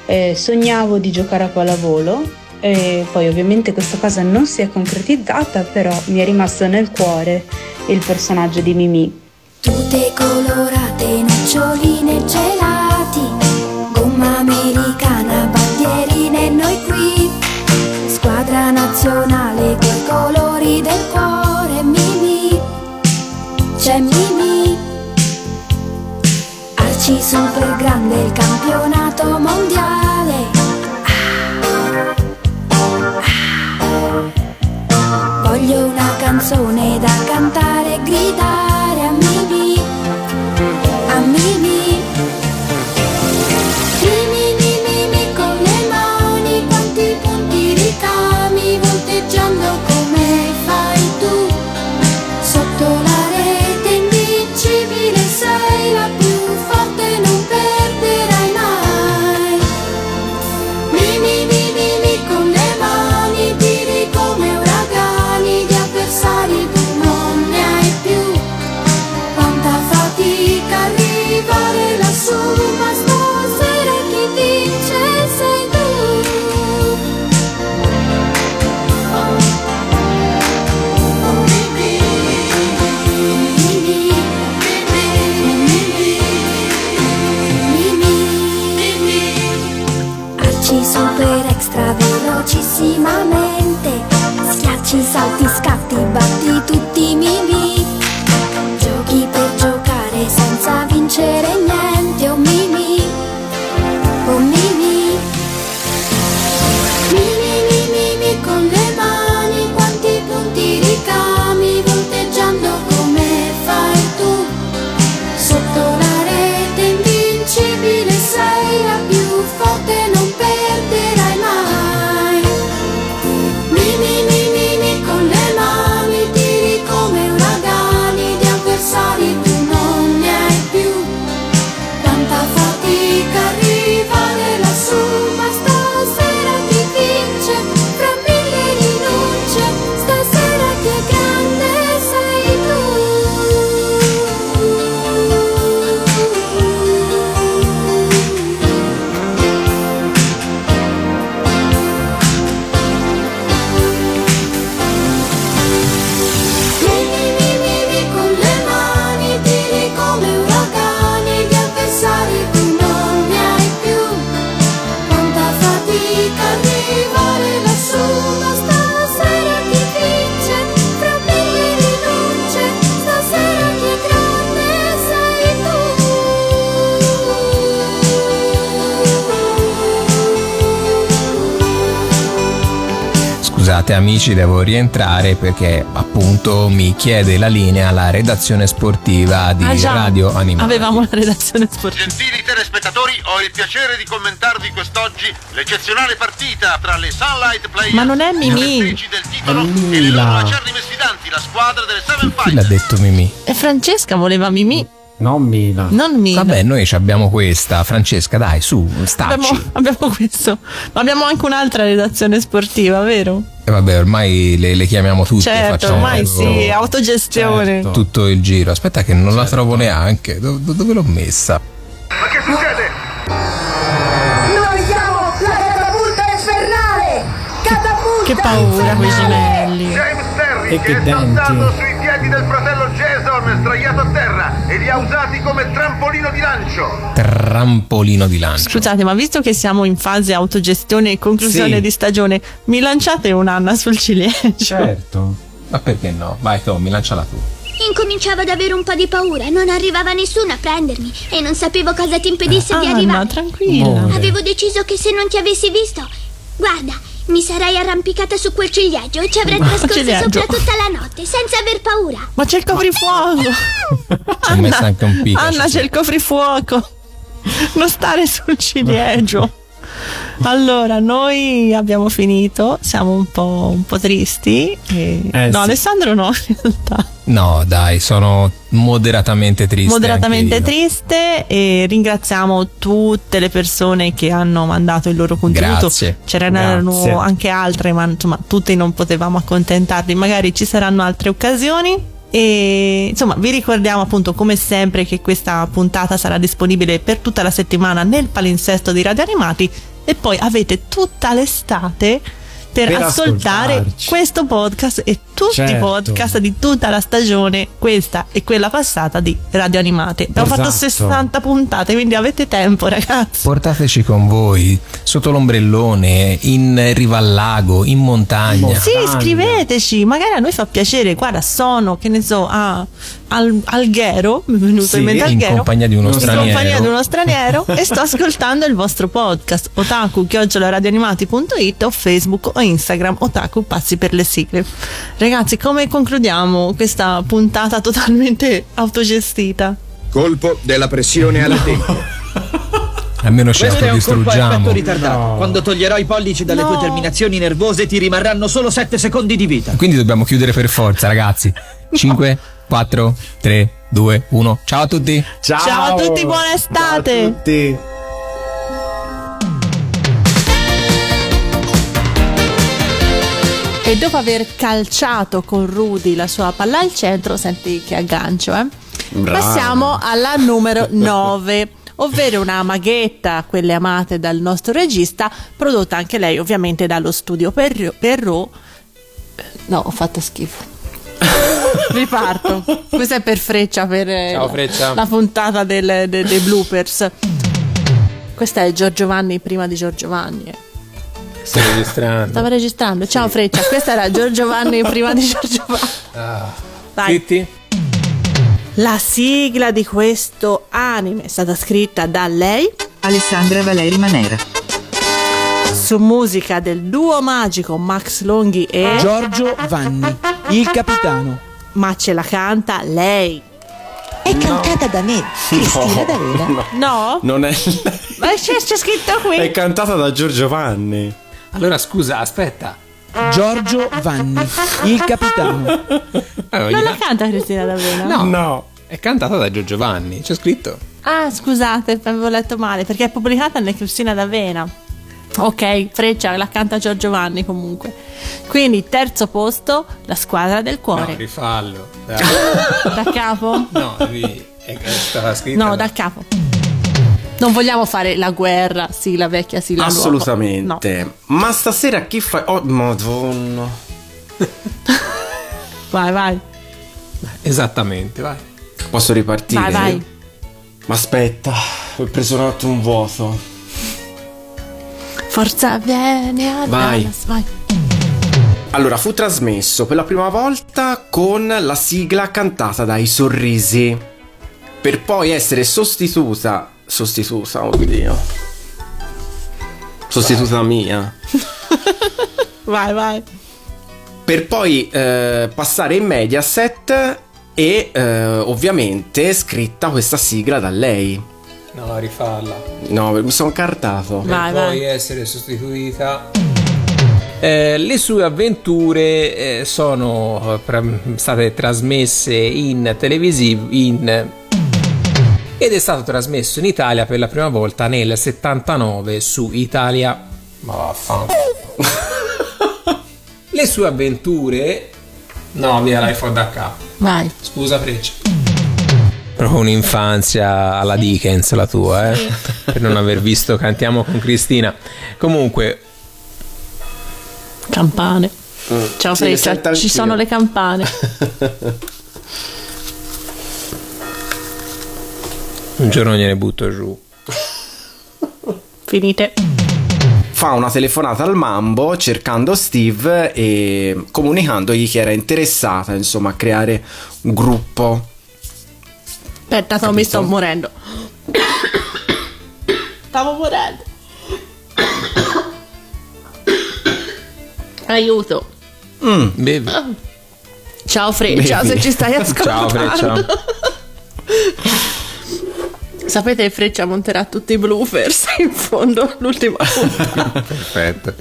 Eh, sognavo di giocare a pallavolo e poi ovviamente questa cosa non si è concretizzata, però mi è rimasto nel cuore il personaggio di Mimì. Tutte colorate, noccioline, gelati, nazionale coi colori del cuore, Mimi. C'è Mimi. Arci super grande, il campionato mondiale. Voglio una canzone 風は Scusate amici, devo rientrare perché appunto mi chiede la linea la redazione sportiva di Ah. Radio Animale. Avevamo la redazione sportiva. Gentili telespettatori, ho il piacere di commentarvi quest'oggi l'eccezionale partita tra le Sunlight Players Ma non è Mimì. del titolo e le loro acerrime sfidanti, la squadra delle Seven Chi l'ha detto Mimì? E Francesca voleva Mimì. Non Mila. Non Mila. Vabbè, noi ci abbiamo questa. Francesca, dai, su, stacci. Abbiamo, abbiamo questo. Ma abbiamo anche un'altra redazione sportiva, vero? E vabbè, ormai le, le chiamiamo tutte. certo, facciamo ormai proprio sì, autogestione. Tutto il giro. Aspetta, che non la trovo neanche. Do- do- dove l'ho messa? Ma che succede? Noi siamo la catapulta infernale! Catapulta Che paura quei gemelli. James Terry E che, che è saltato sui piedi del fratello sdraiato a terra e li ha usati come trampolino di lancio. Trampolino di lancio. Scusate, ma visto che siamo in fase autogestione e conclusione Sì. di stagione, mi lanciate un'anna sul ciliegio? Certo. Ma perché no? Vai Tommy, lanciala tu. Incominciavo ad avere un po' di paura, non arrivava nessuno a prendermi e non sapevo cosa ti impedisse di Anna, arrivare. tranquilla. Amore. Avevo deciso che se non ti avessi visto, guarda, mi sarei arrampicata su quel ciliegio e ci avrei Ma trascorso ciliegio? sopra tutta la notte senza aver paura. Ma c'è il coprifuoco! Ci ho messo anche un picco. Anna, c'è il coprifuoco! Non stare sul ciliegio! Allora, noi abbiamo finito, siamo un po', un po' tristi. e- Eh, no, sì. Alessandro no, in realtà. No, dai, sono moderatamente triste. Moderatamente triste e ringraziamo tutte le persone che hanno mandato il loro contributo. Grazie. C'erano anche altre, ma insomma, tutte non potevamo accontentarli. Magari ci saranno altre occasioni. E insomma, vi ricordiamo appunto come sempre che questa puntata sarà disponibile per tutta la settimana nel palinsesto di Radio Animati e poi avete tutta l'estate per, Per ascoltare ascoltarci. questo podcast e tutti i Certo. podcast di tutta la stagione, questa e quella passata di Radio Animate. Abbiamo fatto Esatto. 60 puntate, quindi avete tempo, ragazzi. Portateci con voi sotto l'ombrellone, in riva al lago, in montagna. Sì, scriveteci, magari a noi fa piacere. Guarda, sono, che ne so, a Al- Alghero, mi è venuto Sì, in mente in Alghero. compagnia di uno in straniero. compagnia di uno straniero e sto ascoltando il vostro podcast otaku radioanimati.it o Facebook o Instagram otaku pazzi per le sigle. Ragazzi, come concludiamo questa puntata totalmente autogestita? Colpo della pressione alle tempie. Almeno ci a autodistruggiamo. ritardato. Quando toglierò i pollici dalle tue terminazioni nervose ti rimarranno solo 7 secondi di vita. Quindi dobbiamo chiudere per forza, ragazzi. 5, 4, 3, 2, 1. Ciao a tutti. Ciao, a tutti, buona estate! E dopo aver calciato con Rudy la sua palla al centro, senti che aggancio, eh? Passiamo alla numero 9, ovvero una maghetta, quelle amate dal nostro regista, prodotta anche lei ovviamente dallo studio Perro. Perro. No, ho fatto schifo. Riparto. Questo è per Freccia per eh, Ciao, la- Freccia. la puntata del- de- dei bloopers. Questa è Giorgiovanni prima di Giorgiovanni. eh. Stai registrando. Stava registrando. Ciao Freccia, questa era Giorgio Vanni prima di Giorgio Vanni. Ah. Vai. Zitti? La sigla di questo anime è stata scritta da lei, Alessandra Valeri Manera. su musica del duo magico Max Longhi e Giorgio Vanni, il capitano. ma ce la canta lei. È cantata da me, Cristina D'Avena. No? Non è. Ma c'è, c'è scritto qui. È cantata da Giorgio Vanni. Allora scusa, aspetta. Giorgio Vanni, il capitano. Allora, Non gli la canta Cristina D'Avena? No. No. È cantata da Giorgio Vanni, c'è scritto. Ah, scusate, avevo letto male, perché è pubblicata nelle Cristina d'Avena. Ok, Freccia la canta Giorgio Vanni comunque. Quindi, terzo posto, la squadra del No, cuore. rifallo. Dai. da capo? No, lì è stata scritta. No, da capo. Non vogliamo fare la guerra, sì, la vecchia, sì, la nuova. Assolutamente. Ma stasera chi fa. Oh, madonna. No. Vai, vai. Esattamente, vai. Posso ripartire? Vai, vai. Ma aspetta, ho preso un attimo un vuoto. Forza viene a Vai. Dallas, vai. Allora, fu trasmesso per la prima volta con la sigla cantata dai Sorrisi, per poi essere sostituta. Sostituta, oddio. Sostituta mia. Vai, vai. Per poi eh, passare in Mediaset e eh, ovviamente scritta questa sigla da lei. No, rifalla. No, mi sono cartato. Vai, per vai. poi essere sostituita. Eh, le sue avventure eh, sono eh, state trasmesse in televisivo in ed è stato trasmesso in Italia per la prima volta nel 79 su Italia. Ma vaffanculo. le sue avventure. No, via l'iPhone da capo. Vai. Scusa, Freccia. Proprio un'infanzia alla Dickens la tua, eh? per non aver visto Cantiamo con Cristina. Comunque, Campane. Ciao Sì, le Freccia, ci sono le campane. un giorno gliene butto giù. Finite. Fa una telefonata al Mambo cercando Steve e comunicandogli che era interessata, insomma, a creare un gruppo. Aspetta, Tommy, sto morendo. Stavo morendo. Aiuto. Mm. Bevi. Ciao Freccia, Bevi. se ci stai ascoltando. Ciao, Freccia. Sapete che Freccia monterà tutti i bloopers in fondo l'ultima puntata. Perfetto.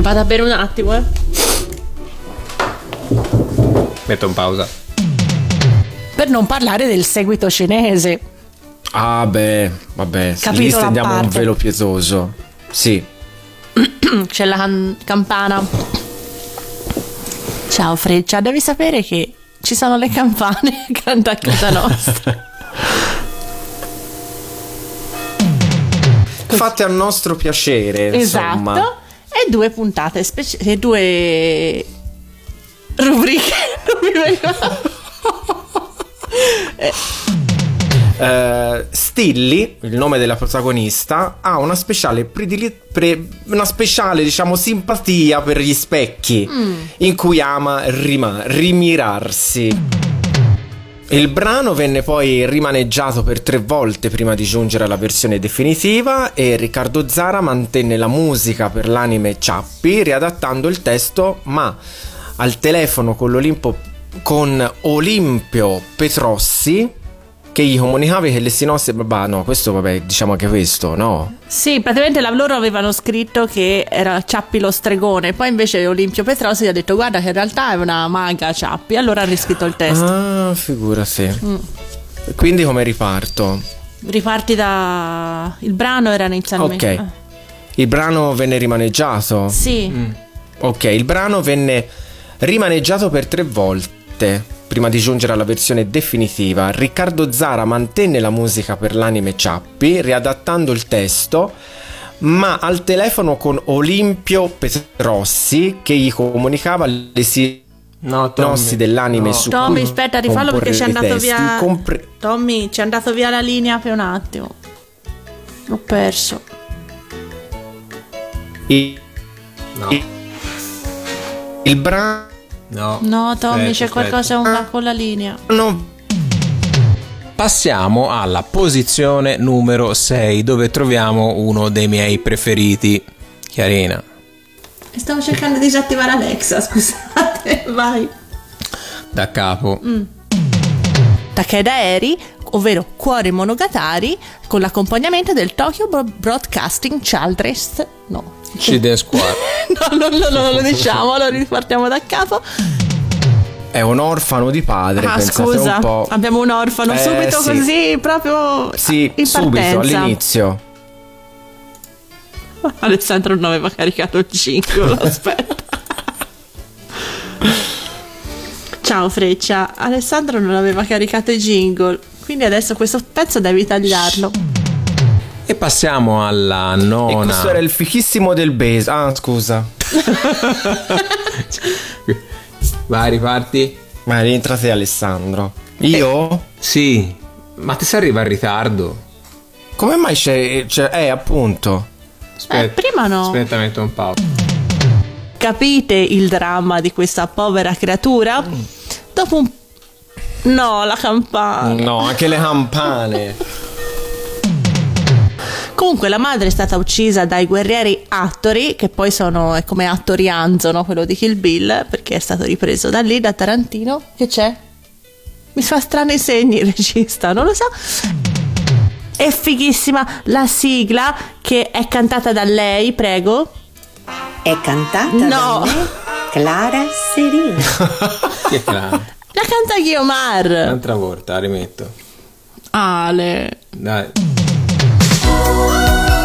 Vado a bere un attimo, eh. Metto in pausa. Per non parlare del seguito cinese. Ah, beh, vabbè, lì Capitolo a stendiamo un velo pietoso. Sì. C'è la can- campana. Ciao Freccia, devi sapere che ci sono le campane accanto a casa nostra. Fatte a nostro piacere, insomma. esatto. E due puntate e due rubriche. Non mi vengono. Eh, Stilly, il nome della protagonista, ha una speciale predili- pre- una speciale, diciamo, simpatia per gli specchi, in cui ama rima- rimirarsi. Il brano venne poi rimaneggiato per tre volte prima di giungere alla versione definitiva e Riccardo Zara mantenne la musica per l'anime Ciappi riadattando il testo ma al telefono con con Olimpio Petrossi che gli comunicava che le sinossi bah no questo vabbè diciamo anche questo no? Sì, praticamente la- loro avevano scritto che era Ciappi lo stregone, poi invece Olimpio Petrosi gli ha detto guarda che in realtà è una maga Ciappi, allora ha riscritto il testo. ah figurati. Mm. quindi come riparto? Riparti da... il brano era inizialmente... ok. Il brano venne rimaneggiato? Sì, Ok, il brano venne rimaneggiato per tre volte prima di giungere alla versione definitiva. Riccardo Zara mantenne la musica per l'anime Ciappi, riadattando il testo, ma al telefono con Olimpio Petrossi che gli comunicava le sinossi dell'anime no. su Tommy aspetta rifallo perché c'è andato testi, via... compre- Tommy, c'è andato via la linea per un attimo. L'ho perso. Il, No. il, il brano No. No, Tommy, Aspetta, c'è aspetta. qualcosa un- con la linea. Passiamo alla posizione numero 6 dove troviamo uno dei miei preferiti. Chiarina. Stavo cercando di disattivare Alexa, scusate. Vai. Da capo. Mm. Takeda Eri, ovvero Cuori Monogatari, con l'accompagnamento del Tokyo Bro- Broadcasting Childress. No. Children Squad. no, no, no, no, lo diciamo, allora ripartiamo da capo. è un orfano di padre. Ah, scusa, un po'. abbiamo un orfano Eh, subito sì. così, proprio Sì, subito, all'inizio. Alessandro non aveva caricato il jingle, aspetta. Ciao Freccia, Alessandro non aveva caricato i jingle, quindi adesso questo pezzo devi tagliarlo. E passiamo alla E nona. questo era il fichissimo del base. Ah, scusa. Vai, riparti. Ma rientra te, Alessandro. Io? Sì, ma ti si arriva in ritardo. Come mai c'è. c'è eh, appunto. Aspetta, Eh, prima no. Aspetta, metto un pausa. Capite il dramma di questa povera creatura? Dopo un... No, la campana. No, anche le campane. Comunque la madre è stata uccisa dai guerrieri Attori, che poi sono è come Attori Anzo, no? quello di Kill Bill, perché è stato ripreso da lì, da Tarantino. Che c'è? Mi fa strani segni il regista, non lo so. È fighissima la sigla che è cantata da lei, prego. È cantata No. da me, Clara Serina. Che clara. La canta Guiomar. Un'altra volta, rimetto. Ale. Dai.